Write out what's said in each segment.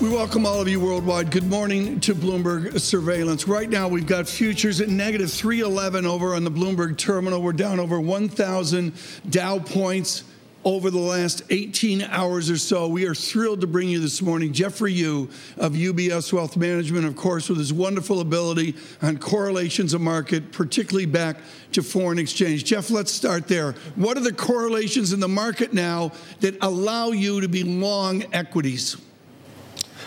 We welcome all of you worldwide. Good morning to Bloomberg Surveillance. Right now, we've got futures at negative 311 over on the Bloomberg terminal. We're down over 1,000 Dow points over the last 18 hours or so. We are thrilled to bring you this morning Geoffrey Yu of UBS Wealth Management, of course, with his wonderful ability on correlations of market, particularly back to foreign exchange. Jeff, let's start there. What are the correlations in the market now that allow you to be long equities?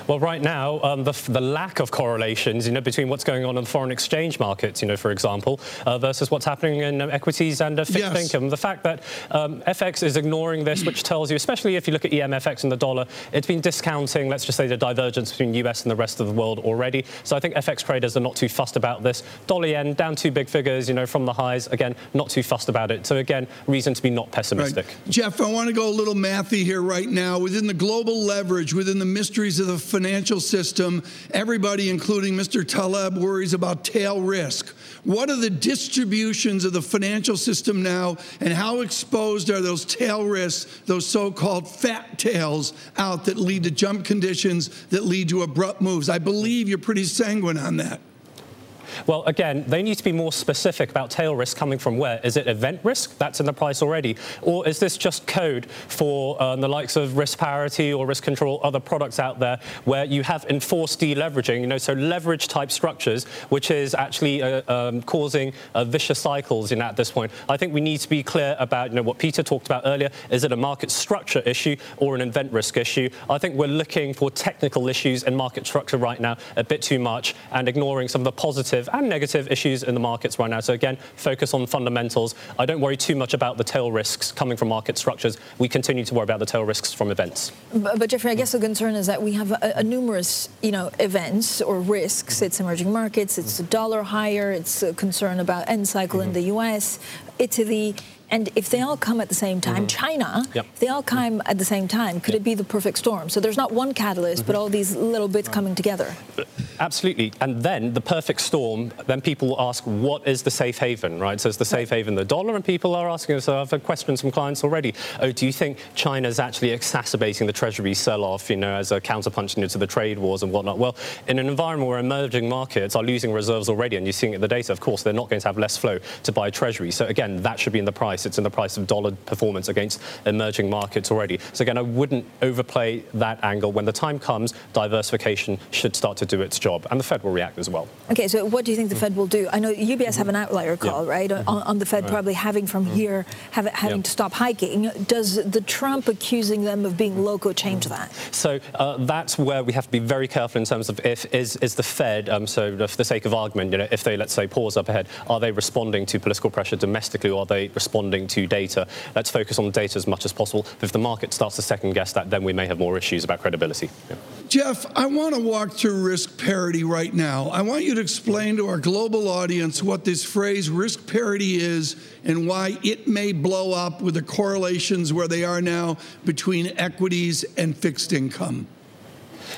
Well, right now, um, the, the, lack of correlations, you know, between what's going on in the foreign exchange markets, you know, for example, uh, versus what's happening in uh, equities and uh, fixed yes. income. The fact that um, FX is ignoring this, which tells you, especially if you look at EMFX and the dollar, it's been discounting, let's just say, the divergence between US and the rest of the world already. So I think FX traders are not too fussed about this. Dollar yen down two big figures, you know, from the highs. Again, not too fussed about it. So again, reason to be not pessimistic. Right. Jeff, I want to go a little mathy here right now. Within the global leverage, within the mysteries of the financial system, everybody, including Mr. Taleb, worries about tail risk. What are the distributions of the financial system now, and how exposed are those tail risks, those so called fat tails out that lead to jump conditions that lead to abrupt moves? I believe you're pretty sanguine on that. Well, again, they need to be more specific about tail risk coming from where. Is it event risk? That's in the price already. Or is this just code for um, the likes of risk parity or risk control, other products out there where you have enforced deleveraging, you know, so leverage type structures, which is actually uh, um, causing uh, vicious cycles in at this point. I think we need to be clear about, you know, what Peter talked about earlier. Is it a market structure issue or an event risk issue? I think we're looking for technical issues in market structure right now a bit too much and ignoring some of the positive positive and negative issues in the markets right now. So again, focus on fundamentals. I don't worry too much about the tail risks coming from market structures. We continue to worry about the tail risks from events. But, but Geoffrey, I guess the concern is that we have a, a numerous, you know, events or risks. It's emerging markets. It's the dollar higher. It's a concern about end cycle mm-hmm. in the U.S. Italy. And if they all come at the same time, mm-hmm. China, yep. they all come at the same time, could yep. it be the perfect storm? So there's not one catalyst, mm-hmm. but all these little bits coming together. Absolutely. And then the perfect storm, then people will ask, what is the safe haven, right? So is the safe haven the dollar? And people are asking us, I've had questions from clients already. Oh, do you think China's actually exacerbating the Treasury sell-off, you know, as a counterpunch to the trade wars and whatnot? Well, in an environment where emerging markets are losing reserves already, and you're seeing it in the data, of course, they're not going to have less flow to buy Treasury. So again, that should be in the price price. It's in the price of dollar performance against emerging markets already. So again, I wouldn't overplay that angle. When the time comes, diversification should start to do its job, and the Fed will react as well. Okay, so what do you think the Fed will do? I know UBS have an outlier call, yeah. right, on, on, the Fed right. probably having from mm-hmm. here have, having yeah. to stop hiking. Does the Trump accusing them of being loco change that? So uh, that's where we have to be very careful in terms of if is is the Fed, um, so for the sake of argument, you know, if they let's say pause up ahead, are they responding to political pressure domestically, or are they responding responding to data. Let's focus on data as much as possible. If the market starts to second guess that, then we may have more issues about credibility. Yeah. Jeff, I want to walk through risk parity right now. I want you to explain to our global audience what this phrase risk parity is and why it may blow up with the correlations where they are now between equities and fixed income.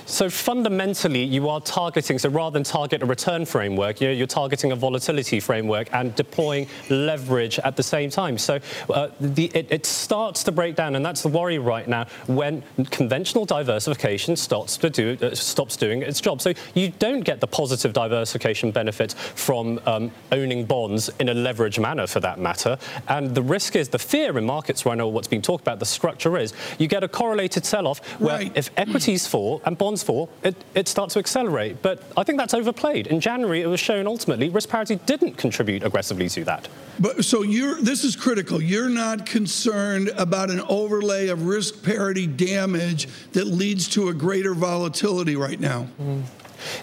So fundamentally, you are targeting, so rather than target a return framework, you're, you're targeting a volatility framework and deploying leverage at the same time. So uh, the, it, it, starts to break down, and that's the worry right now, when conventional diversification stops, to do, uh, stops doing its job. So you don't get the positive diversification benefits from um, owning bonds in a leverage manner, for that matter. And the risk is, the fear in markets right now, what's being talked about, the structure is, you get a correlated sell-off where right. if equities fall and bonds fall, it, it starts to accelerate. But I think that's overplayed. In January, it was shown ultimately risk parity didn't contribute aggressively to that. But so you're this is critical. You're not concerned about an overlay of risk parity damage that leads to a greater volatility right now. Mm.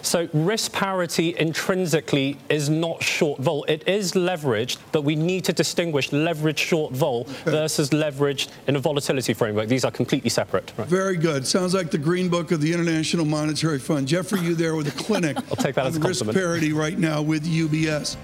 So risk parity intrinsically is not short vol. It is leveraged, but we need to distinguish leveraged short vol versus leveraged in a volatility framework. These are completely separate. Right. Very good. Sounds like the green book of the International Monetary Fund. Geoffrey, you there with a clinic I'll take that as a risk parity right now with UBS.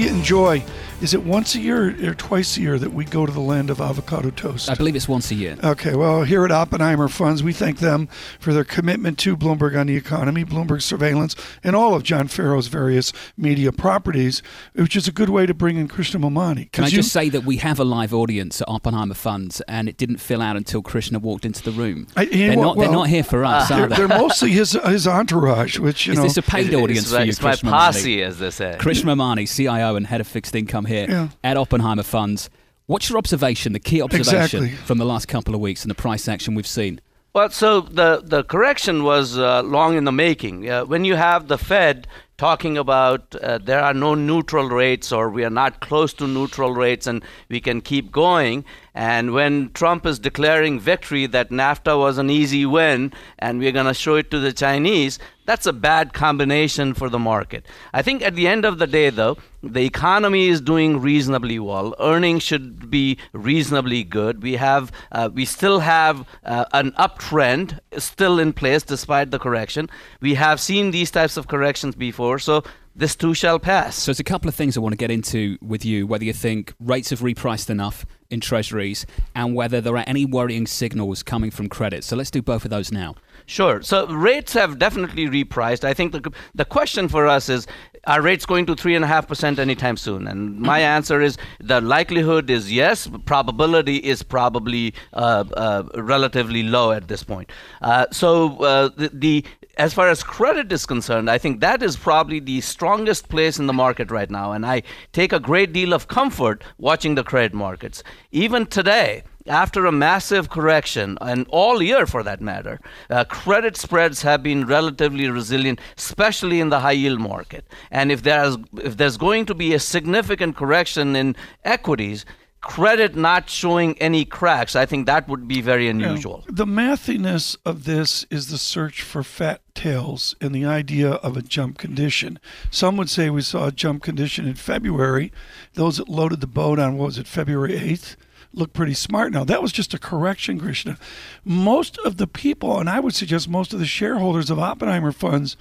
We enjoy. Is it once a year or twice a year that we go to the land of avocado toast? I believe it's once a year. Okay, well, here at Oppenheimer Funds, we thank them for their commitment to Bloomberg on the economy, Bloomberg surveillance, and all of John Ferro's various media properties, which is a good way to bring in Krishna Memani. Can I you, just say that we have a live audience at Oppenheimer Funds, and it didn't fill out until Krishna walked into the room. I- you they're, what, not, they're well, not here for us, they're, are they? they're mostly his his entourage, which you Is know. this a paid audience it's, for you, it's my Krish Memani? posse, as they say. Krish Memani, CIO and head of fixed income here Yeah. at Oppenheimer Funds. What's your observation, the key observation Exactly. from the last couple of weeks and the price action we've seen? Well, so the, the correction was uh, long in the making. Uh, when you have the Fed talking about uh, there are no neutral rates or we are not close to neutral rates and we can keep going, and when Trump is declaring victory that NAFTA was an easy win and we're going to show it to the Chinese, that's a bad combination for the market. I think at the end of the day, though, the economy is doing reasonably well. Earnings should be reasonably good. We have, uh, we still have uh, an uptrend still in place despite the correction. We have seen these types of corrections before, so this too shall pass. So it's a couple of things I want to get into with you, whether you think rates have repriced enough in treasuries and whether there are any worrying signals coming from credit. So let's do both of those now. Sure. So rates have definitely repriced. I think the the question for us is: Are rates going to three and a half percent anytime soon? And my answer is the likelihood is yes. Probability is probably uh, uh, relatively low at this point. Uh, so uh, the, the as far as credit is concerned, I think that is probably the strongest place in the market right now, and I take a great deal of comfort watching the credit markets. Even today, after a massive correction, and all year for that matter, uh, credit spreads have been relatively resilient, especially in the high yield market. And if there's if there's going to be a significant correction in equities, credit not showing any cracks, I think that would be very unusual. The mathiness of this is the search for fat tails and the idea of a jump condition. Some would say we saw a jump condition in February. Those that loaded the boat on, what was it, February 8th? Look pretty smart now. That was just a correction, Krishna. Most of the people, and I would suggest most of the shareholders of Oppenheimer funds,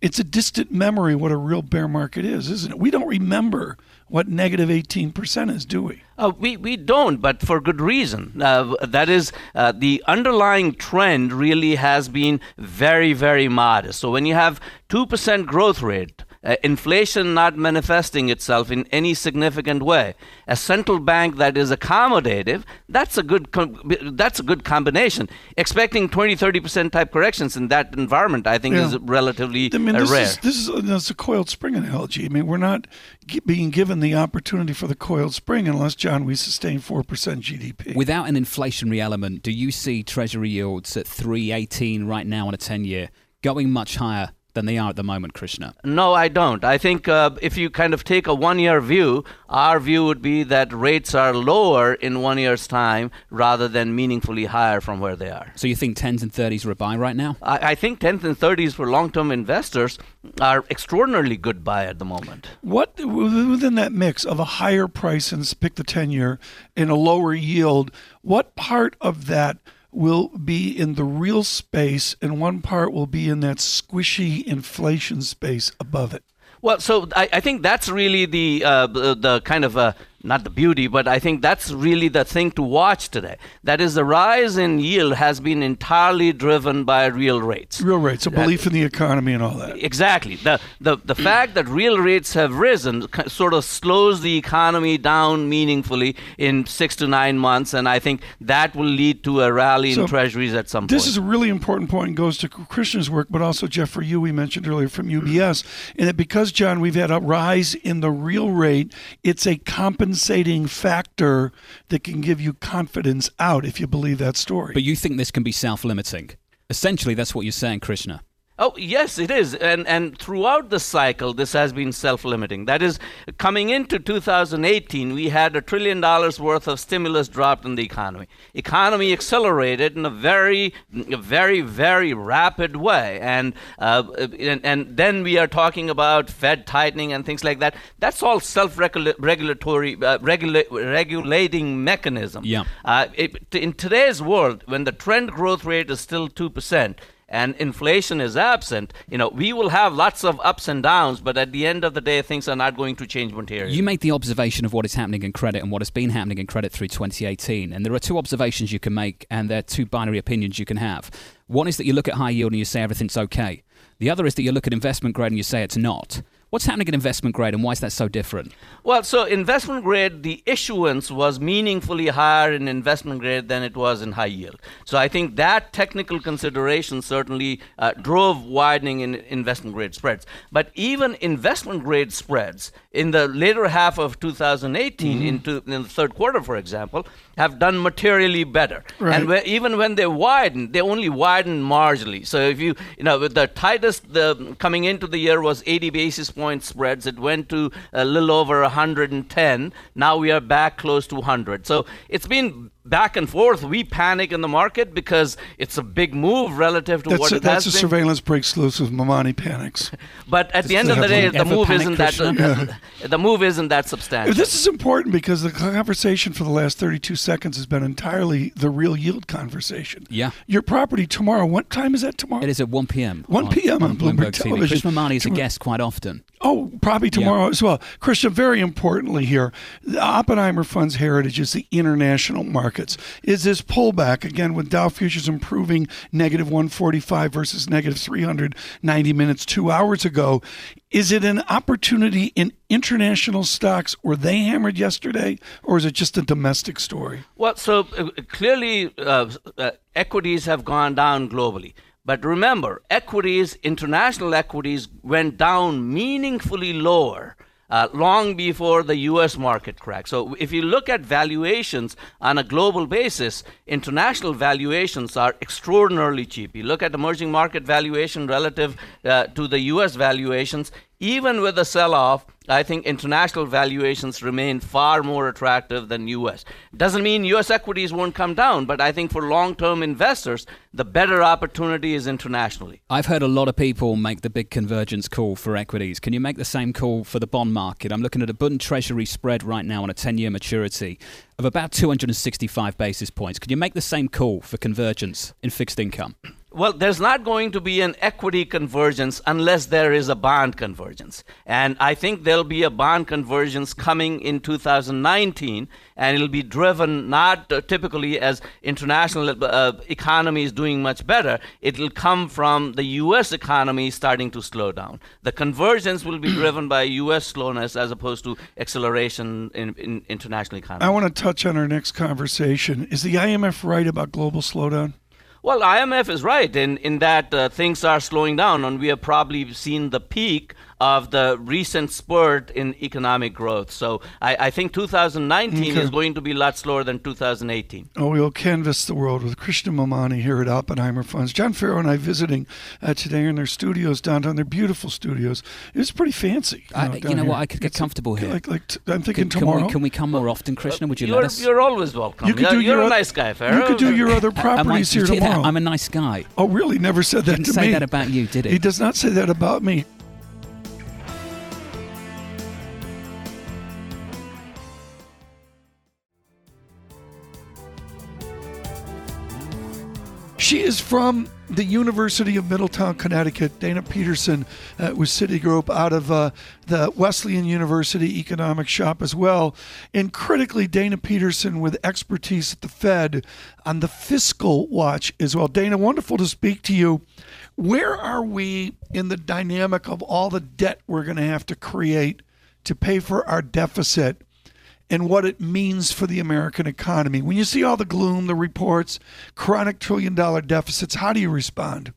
it's a distant memory what a real bear market is, isn't it? We don't remember what negative 18% is, do we? Uh, we, we don't, but for good reason. Uh, that is, uh, the underlying trend really has been very, very modest. So when you have 2% growth rate, uh, inflation not manifesting itself in any significant way, a central bank that is accommodative, that's a good com- that's a good combination. Expecting 20, 30% type corrections in that environment, I think, Yeah. is relatively I mean, uh, this rare. is this is that's a coiled spring analogy. I mean, we're not gi- being given the opportunity for the coiled spring unless, John, we sustain four percent GDP. Without an inflationary element, do you see treasury yields at 318 right now on a 10 year going much higher than they are at the moment, Krishna? No, I don't. I think uh, if you kind of take a one year view, our view would be that rates are lower in one year's time rather than meaningfully higher from where they are. So you think 10s and 30s are a buy right now? I, I think 10s and 30s for long term investors are extraordinarily good buy at the moment. what within that mix of a higher price and pick the ten year and a lower yield? What part of that? Will be in the real space, and one part will be in that squishy inflation space above it. Well, so I, I think that's really the uh, the, kind of uh, not the beauty, but I think that's really the thing to watch today. That is, the rise in yield has been entirely driven by real rates. Real rates, a belief in the economy, and all that. Exactly. The, the, the fact that real rates have risen sort of slows the economy down meaningfully in six to nine months, and I think that will lead to a rally So in treasuries at some This point. This is a really important point and goes to Krishna's work, but also Jeff for you we mentioned earlier from UBS, in that because John, we've had a rise in the real rate, it's a compensating factor that can give you confidence out if you believe that story. But you think this can be self limiting? Essentially, that's what you're saying, Krishna. Oh, yes, it is. And, and throughout the cycle, this has been self limiting. That is, coming into 2018, we had a trillion dollars worth of stimulus dropped in the economy. Economy accelerated in a very, very, very rapid way. And, uh, and, and then we are talking about Fed tightening and things like that. That's all self regulatory, uh, regula- regulating mechanism. Yeah. Uh, it, in today's world, when the trend growth rate is still 2%, and inflation is absent, you know, we will have lots of ups and downs, but at the end of the day, things are not going to change materially. You make the observation of what is happening in credit and what has been happening in credit through 2018, and there are two observations you can make, and there are two binary opinions you can have. One is that you look at high yield and you say everything's okay. The other is that you look at investment grade and you say it's not. What's happening in investment grade and why is that so different? Well, so investment grade, the issuance was meaningfully higher in investment grade than it was in high yield. So I think that technical consideration certainly uh, drove widening in investment grade spreads. But even investment grade spreads in the later half of 2018, mm-hmm. into in the third quarter, for example, have done materially better. Right. And where, even when they widened, they only widened marginally. So if you, you know, with the tightest the coming into the year was 80 basis point spreads. It went to a little over 110. Now we are back close to 100. So it's been back and forth. We panic in the market because it's a big move relative to that's what a, it that's has a been. surveillance break exclusive. Memani panics. but at the end of the day, the move isn't that uh, the move isn't that substantial. This is important because the conversation for the last 32 seconds has been entirely the real yield conversation. Yeah. Your property tomorrow. What time is that tomorrow? It is at 1 p.m. 1 p.m. on, on Bloomberg, Bloomberg Television. Chris Memani is a guest quite often. Oh, probably tomorrow yeah. as well. Krishna, very importantly here, the Oppenheimer Fund's heritage is the international markets. Is this pullback, again, with Dow futures improving negative 145 versus negative 390 minutes two hours ago, is it an opportunity in international stocks? Were they hammered yesterday, or is it just a domestic story? Well, so uh, clearly uh, uh, equities have gone down globally. But remember, equities, international equities, went down meaningfully lower uh, long before the US market cracked. So if you look at valuations on a global basis, international valuations are extraordinarily cheap. You look at emerging market valuation relative uh, to the US valuations, even with a sell off, I think international valuations remain far more attractive than US. Doesn't mean US equities won't come down, but I think for long term investors, the better opportunity is internationally. I've heard a lot of people make the big convergence call for equities. Can you make the same call for the bond market? I'm looking at a Bund Treasury spread right now on a 10 year maturity of about 265 basis points. Can you make the same call for convergence in fixed income? Well, there's not going to be an equity convergence unless there is a bond convergence. And I think there'll be a bond convergence coming in 2019, and it'll be driven not uh, typically as international uh, economy is doing much better. It'll come from the U.S. economy starting to slow down. The convergence will be driven by U.S. slowness as opposed to acceleration in, in international economy. I want to touch on our next conversation. Is the IMF right about global slowdown? Well, IMF is right in, in that uh, things are slowing down, and we have probably seen the peak of the recent spurt in economic growth. So I, I think 2019 okay. is going to be a lot slower than 2018. Oh, we'll canvass the world with Krishna Memani here at Oppenheimer Funds. John Ferro and I visiting uh, today in their studios downtown, their beautiful studios. It's pretty fancy. You know, I, you know what? I could get it's comfortable here. Like, like t- I'm thinking can, tomorrow. Can we, can we, come more often, Krishna? Would you you're, let us? You're always welcome. You could you're, do you're your a nice guy, Ferro. You could do your other properties here tomorrow. That? I'm a nice guy. Oh, really? Never said that Didn't to say me. Say that about you, did he? He does not say that about me. She is from the University of Middletown, Connecticut. Dana Peterson uh, with Citigroup out of uh, the Wesleyan University Economic Shop as well. And critically, Dana Peterson with expertise at the Fed on the fiscal watch as well. Dana, wonderful to speak to you. Where are we in the dynamic of all the debt we're going to have to create to pay for our deficit? And what it means for the American economy. When you see all the gloom, the reports, chronic trillion dollar deficits, how do you respond?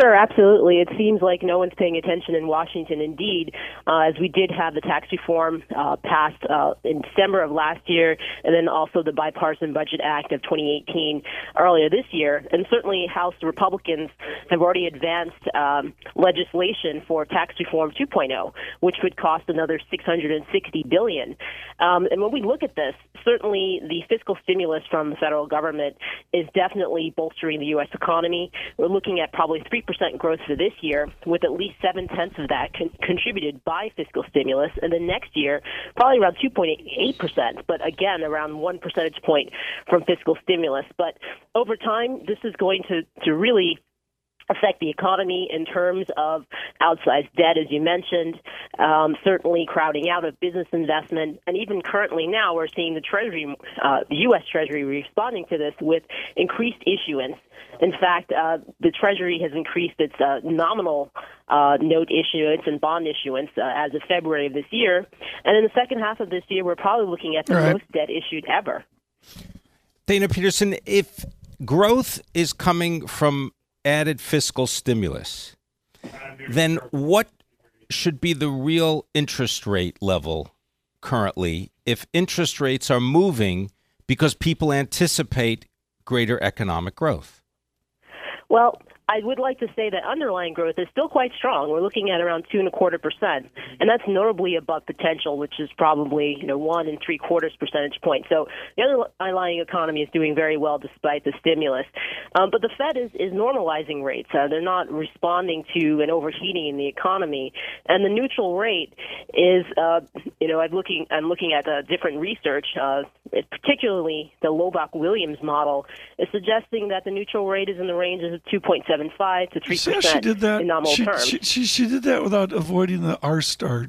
Sure, absolutely. It seems like no one's paying attention in Washington. Indeed, uh, as we did have the tax reform uh, passed uh, in December of last year, and then also the Bipartisan Budget Act of 2018 earlier this year. And certainly, House Republicans have already advanced um, legislation for tax reform 2.0, which would cost another 660 billion. Um, and when we look at this, certainly the fiscal stimulus from the federal government is definitely bolstering the U.S. economy. We're looking at probably three percent growth for this year, with at least seven tenths of that con- contributed by fiscal stimulus, and then next year probably around 2.8 percent, but again around one percentage point from fiscal stimulus. But over time, this is going to to really affect the economy in terms of outsized debt, as you mentioned, um, certainly crowding out of business investment, and even currently now we're seeing the Treasury, uh, the U.S. Treasury, responding to this with increased issuance. In fact, uh, the Treasury has increased its uh, nominal uh, note issuance and bond issuance uh, as of February of this year, and in the second half of this year, we're probably looking at the right. most debt issued ever. Dana Peterson, if growth is coming from added fiscal stimulus, then what should be the real interest rate level currently if interest rates are moving because people anticipate greater economic growth? Well, I would like to say that underlying growth is still quite strong. We're looking at around two and a quarter percent, and that's notably above potential, which is probably you know one and three quarters percentage point. So the underlying economy is doing very well despite the stimulus. Um, but the Fed is is normalizing rates. Uh, they're not responding to an overheating in the economy, and the neutral rate is uh, you know I'm looking I'm looking at uh, different research, uh, particularly the Laubach Williams model is suggesting that the neutral rate is in the range of 2.75 to three percent she did that. in nominal she, terms. She, she, she did that without avoiding the R star.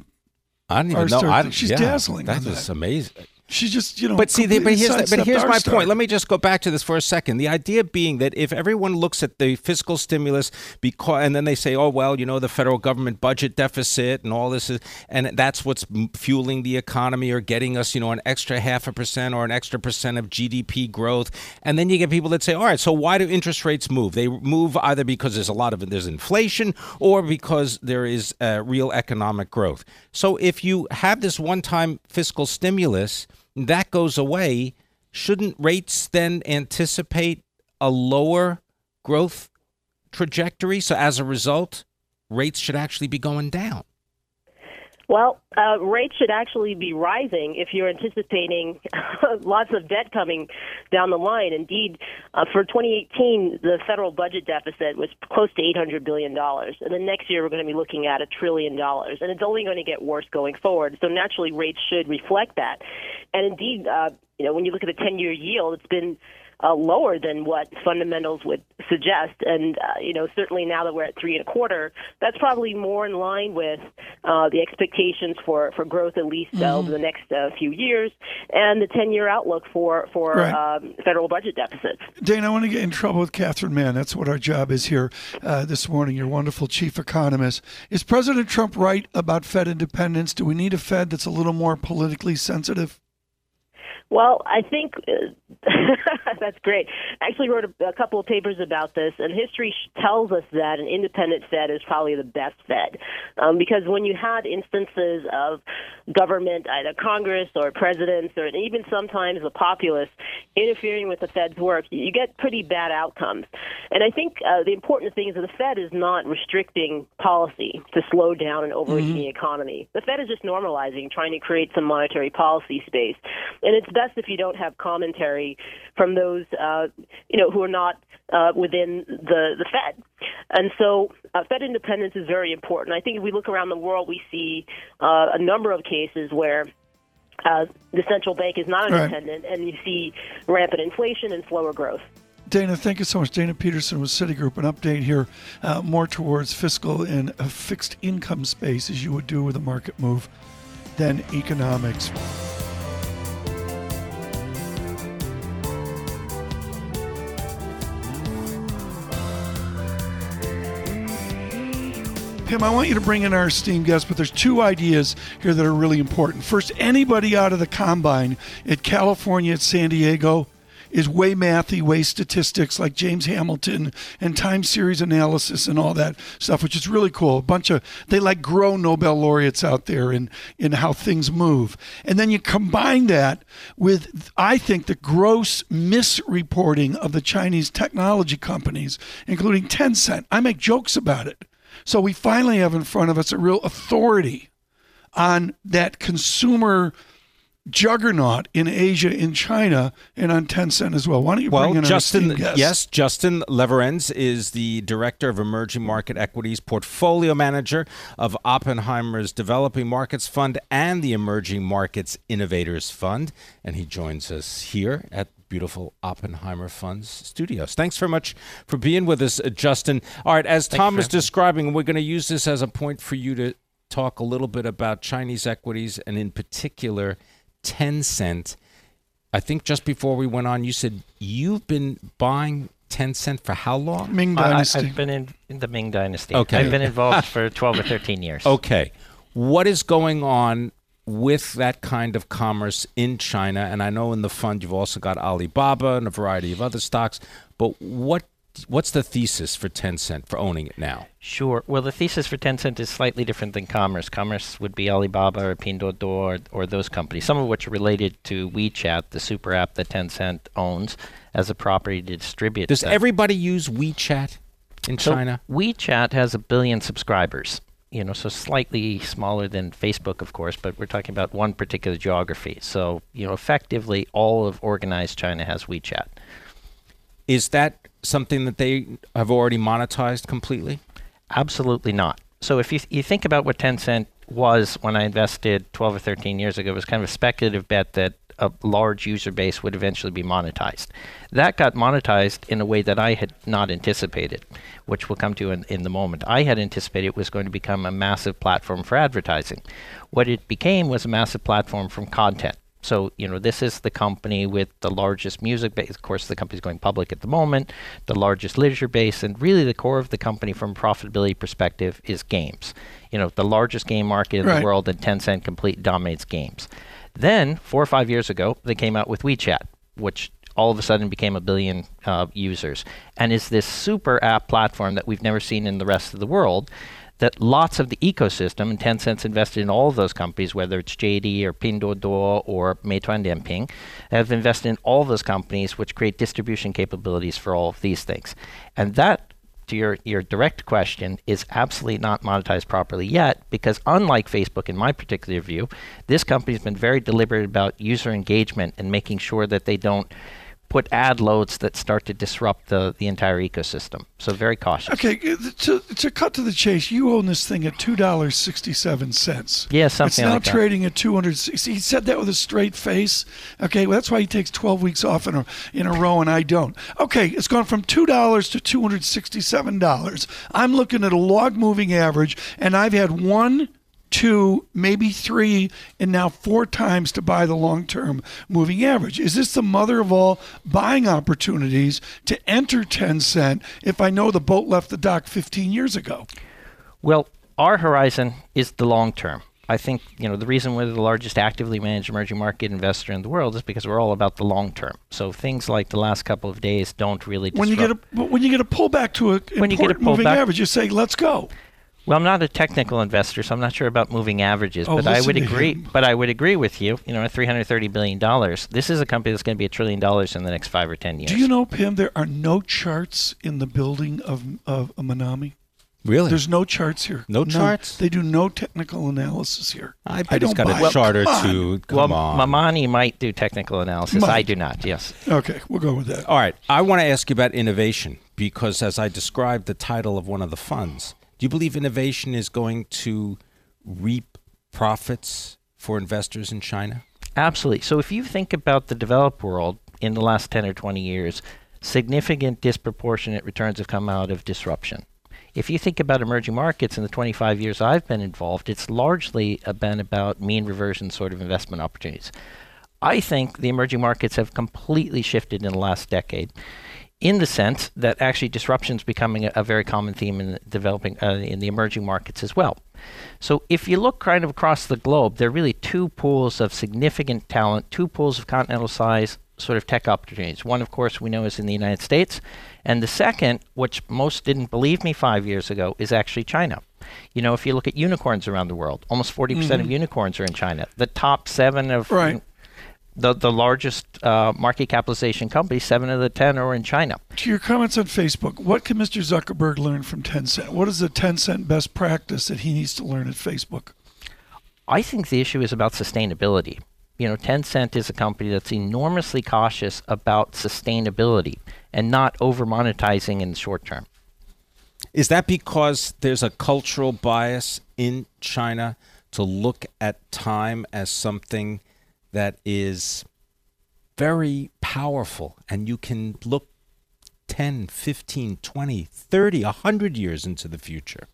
I didn't even know. I, she's yeah, dazzling. That was that. amazing. She just, you know. But see, but here's but here's my star. point. Let me just go back to this for a second. The idea being that if everyone looks at the fiscal stimulus, because and then they say, oh well, you know, the federal government budget deficit and all this is, and that's what's fueling the economy or getting us, you know, an extra half a percent or an extra percent of GDP growth. And then you get people that say, all right, so why do interest rates move? They move either because there's a lot of there's inflation or because there is uh, real economic growth. So if you have this one-time fiscal stimulus that goes away, shouldn't rates then anticipate a lower growth trajectory? So as a result, rates should actually be going down. Well, uh, rates should actually be rising if you're anticipating lots of debt coming down the line. Indeed, uh, for 2018, the federal budget deficit was close to 800 billion dollars, and then next year we're going to be looking at a trillion dollars, and it's only going to get worse going forward. So naturally, rates should reflect that. And indeed, uh, you know, when you look at the 10-year yield, it's been uh, lower than what fundamentals would suggest. And uh, you know, certainly now that we're at three and a quarter, that's probably more in line with uh, the expectations for, for growth at least mm-hmm. over the next uh, few years, and the ten-year outlook for for right. um, federal budget deficits. Dane, I want to get in trouble with Catherine Mann. That's what our job is here uh, this morning. Your wonderful chief economist. Is President Trump right about Fed independence? Do we need a Fed that's a little more politically sensitive? Well, I think uh, that's great. I actually wrote a, a, couple of papers about this, and history tells us that an independent Fed is probably the best Fed. Um, because when you had instances of government, either Congress or presidents, or even sometimes the populace interfering with the Fed's work, you get pretty bad outcomes. And I think uh, the important thing is that the Fed is not restricting policy to slow down an overheating mm-hmm. economy. The Fed is just normalizing, trying to create some monetary policy space. And it's best if you don't have commentary from those uh, you know who are not uh, within the the Fed. And so, uh, Fed independence is very important. I think if we look around the world, we see uh, a number of cases where. Uh, the central bank is not independent, right. and you see rampant inflation and slower growth. Dana, thank you so much. Dana Peterson with Citigroup. An update here, uh, more towards fiscal and a fixed income space, as you would do with a market move, than economics. Pimm, I want you to bring in our esteemed guest, but there's two ideas here that are really important. First, anybody out of the combine at California, at San Diego, is way mathy, way statistics like James Hamilton and time series analysis and all that stuff, which is really cool. A bunch of they like grow Nobel laureates out there in in how things move, and then you combine that with I think the gross misreporting of the Chinese technology companies, including Tencent. I make jokes about it. So we finally have in front of us a real authority on that consumer juggernaut in Asia, in China, and on Tencent as well. Why don't you bring in Justin? Guest? Yes, Justin Leverenz is the director of emerging market equities, portfolio manager of Oppenheimer's Developing Markets Fund and the Emerging Markets Innovators Fund, and he joins us here at beautiful Oppenheimer Funds studios. Thanks very much for being with us, uh, Justin. All right, as Tom is describing, we're going to use this as a point for you to talk a little bit about Chinese equities and, in particular, Tencent. I think just before we went on, you said you've been buying Tencent for how long? Ming I, Dynasty. I've been in, in the Ming Dynasty. Okay. I've been involved for 12 or 13 years. Okay. What is going on with that kind of commerce in China? And I know in the fund you've also got Alibaba and a variety of other stocks, but what what's the thesis for Tencent for owning it now? Sure. Well, the thesis for Tencent is slightly different than commerce. Commerce would be Alibaba or Pinduoduo or, or those companies, some of which are related to WeChat, the super app that Tencent owns as a property to distribute. Does them. everybody use WeChat in So China? WeChat has a billion subscribers. You know, so slightly smaller than Facebook, of course, but we're talking about one particular geography. So, you know, effectively, all of organized China has WeChat. Is that something that they have already monetized completely? Absolutely not. So if you, you think about what Tencent was when I invested 12 or 13 years ago, it was kind of a speculative bet that a large user base would eventually be monetized. That got monetized in a way that I had not anticipated, which we'll come to in, in the moment. I had anticipated it was going to become a massive platform for advertising. What it became was a massive platform from content. So, you know, this is the company with the largest music base. Of course, the company's going public at the moment, the largest leisure base, and really the core of the company from a profitability perspective is games. You know, the largest game market in Right. the world, and Tencent complete dominates games. Then, four or five years ago, they came out with WeChat, which all of a sudden became a billion uh, users, and is this super app platform that we've never seen in the rest of the world. That lots of the ecosystem, and Tencent's invested in all of those companies, whether it's JD or Pinduoduo or Meituan Dianping, have invested in all those companies, which create distribution capabilities for all of these things. And that to your, your direct question is absolutely not monetized properly yet because unlike Facebook in my particular view, this company's been very deliberate about user engagement and making sure that they don't put ad loads that start to disrupt the, the entire ecosystem. So very cautious. Okay, to, to cut to the chase, you own this thing at two dollars sixty-seven cents. Yeah, something It's now like trading at two hundred. He said that with a straight face. Okay, well that's why he takes twelve weeks off in a in a row, and I don't. Okay, it's gone from two dollars to two hundred sixty-seven dollars. I'm looking at a log moving average, and I've had one. Two, maybe three, and now four times to buy the long term moving average. Is this the mother of all buying opportunities to enter Tencent if I know the boat left the dock 15 years ago? Well, our horizon is the long term. I think you know the reason we're the largest actively managed emerging market investor in the world is because we're all about the long term. So things like the last couple of days don't really. When you get a but when you get a pullback to a When you get a moving average, you say, "Let's go." Well, I'm not a technical investor, so I'm not sure about moving averages. Oh, but I would agree. him. But I would agree with you. You know, at 330 billion dollars, this is a company that's going to be a trillion dollars in the next five or ten years. Do you know, Pam? There are no charts in the building of of a Memani. Really? There's no charts here. No None. charts? They do no technical analysis here. I bet don't got buy a it. chart or Come two. Come well, on. Memani might do technical analysis. I do not. Yes. Okay, we'll go with that. All right. I want to ask you about innovation because, as I described the title of one of the funds, do you believe innovation is going to reap profits for investors in China? Absolutely. So if you think about the developed world in the last 10 or 20 years, significant disproportionate returns have come out of disruption. If you think about emerging markets in the 25 years I've been involved, it's largely uh, been about mean reversion sort of investment opportunities. I think the emerging markets have completely shifted in the last decade in the sense that actually disruption is becoming a, a very common theme in the developing uh, in the emerging markets as well. So if you look kind of across the globe, there are really two pools of significant talent, two pools of continental size sort of tech opportunities. One, of course, we know is in the United States, and the second, which most didn't believe me five years ago, is actually China. You know, if you look at unicorns around the world, almost 40% of unicorns are in China. The top seven of Right. The, the largest uh, market capitalization companies, seven of the 10 are in China. To your comments on Facebook, what can Mr. Zuckerberg learn from Tencent? What is the Tencent best practice that he needs to learn at Facebook? I think the issue is about sustainability. You know, Tencent is a company that's enormously cautious about sustainability and not over monetizing in the short term. Is that because there's a cultural bias in China to look at time as something that is very powerful and you can look 10, 15, 20, 30, 100 years into the future?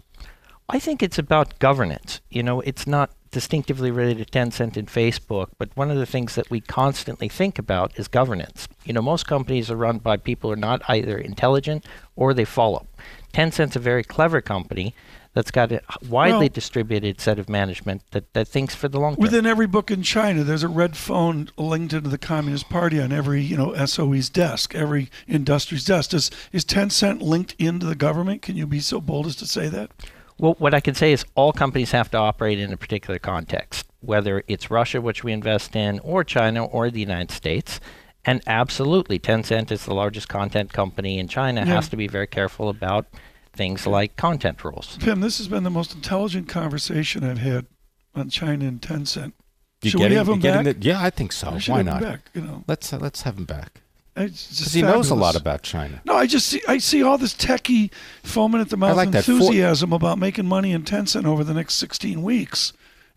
I think it's about governance. You know, it's not distinctively related to Tencent and Facebook, but one of the things that we constantly think about is governance. You know, most companies are run by people who are not either intelligent or they follow. Tencent's a very clever company that's got a widely Well- distributed set of management that, that thinks for the long term. Within every book in China, there's a red phone linked into the Communist Party on every, you know, SOE's desk, every industry's desk. Is, is Tencent linked into the government? Can you be so bold as to say that? Well, what I can say is all companies have to operate in a particular context, whether it's Russia, which we invest in, or China, or the United States. And absolutely, Tencent is the largest content company in China, Yeah. has to be very careful about things like content rules. Pimm, this has been the most intelligent conversation I've had on China and Tencent. You Should get we have him get back? the- yeah, I think so. We Why not? back, you know. Let's uh, let's have him back because he knows a lot about China. No, I just see I see all this techie foaming at the mouth like that. For- enthusiasm about making money in Tencent over the next 16 weeks.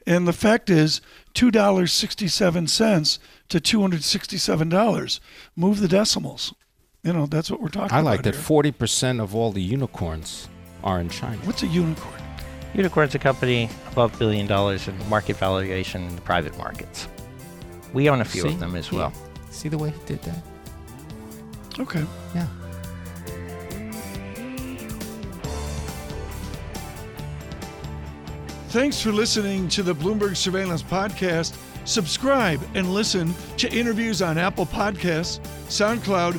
And the fact is, two dollars sixty-seven cents to two hundred sixty-seven dollars. Move the decimals. You know that's what we're talking about. I about. like that here. forty percent of all the unicorns are in China. What's a unicorn? Unicorn's a company above billion dollars in market valuation in the private markets. We own a few See? of them as He- well. See the way he did that? Okay. Yeah. Thanks for listening to the Bloomberg Surveillance Podcast. Subscribe and listen to interviews on Apple Podcasts, SoundCloud,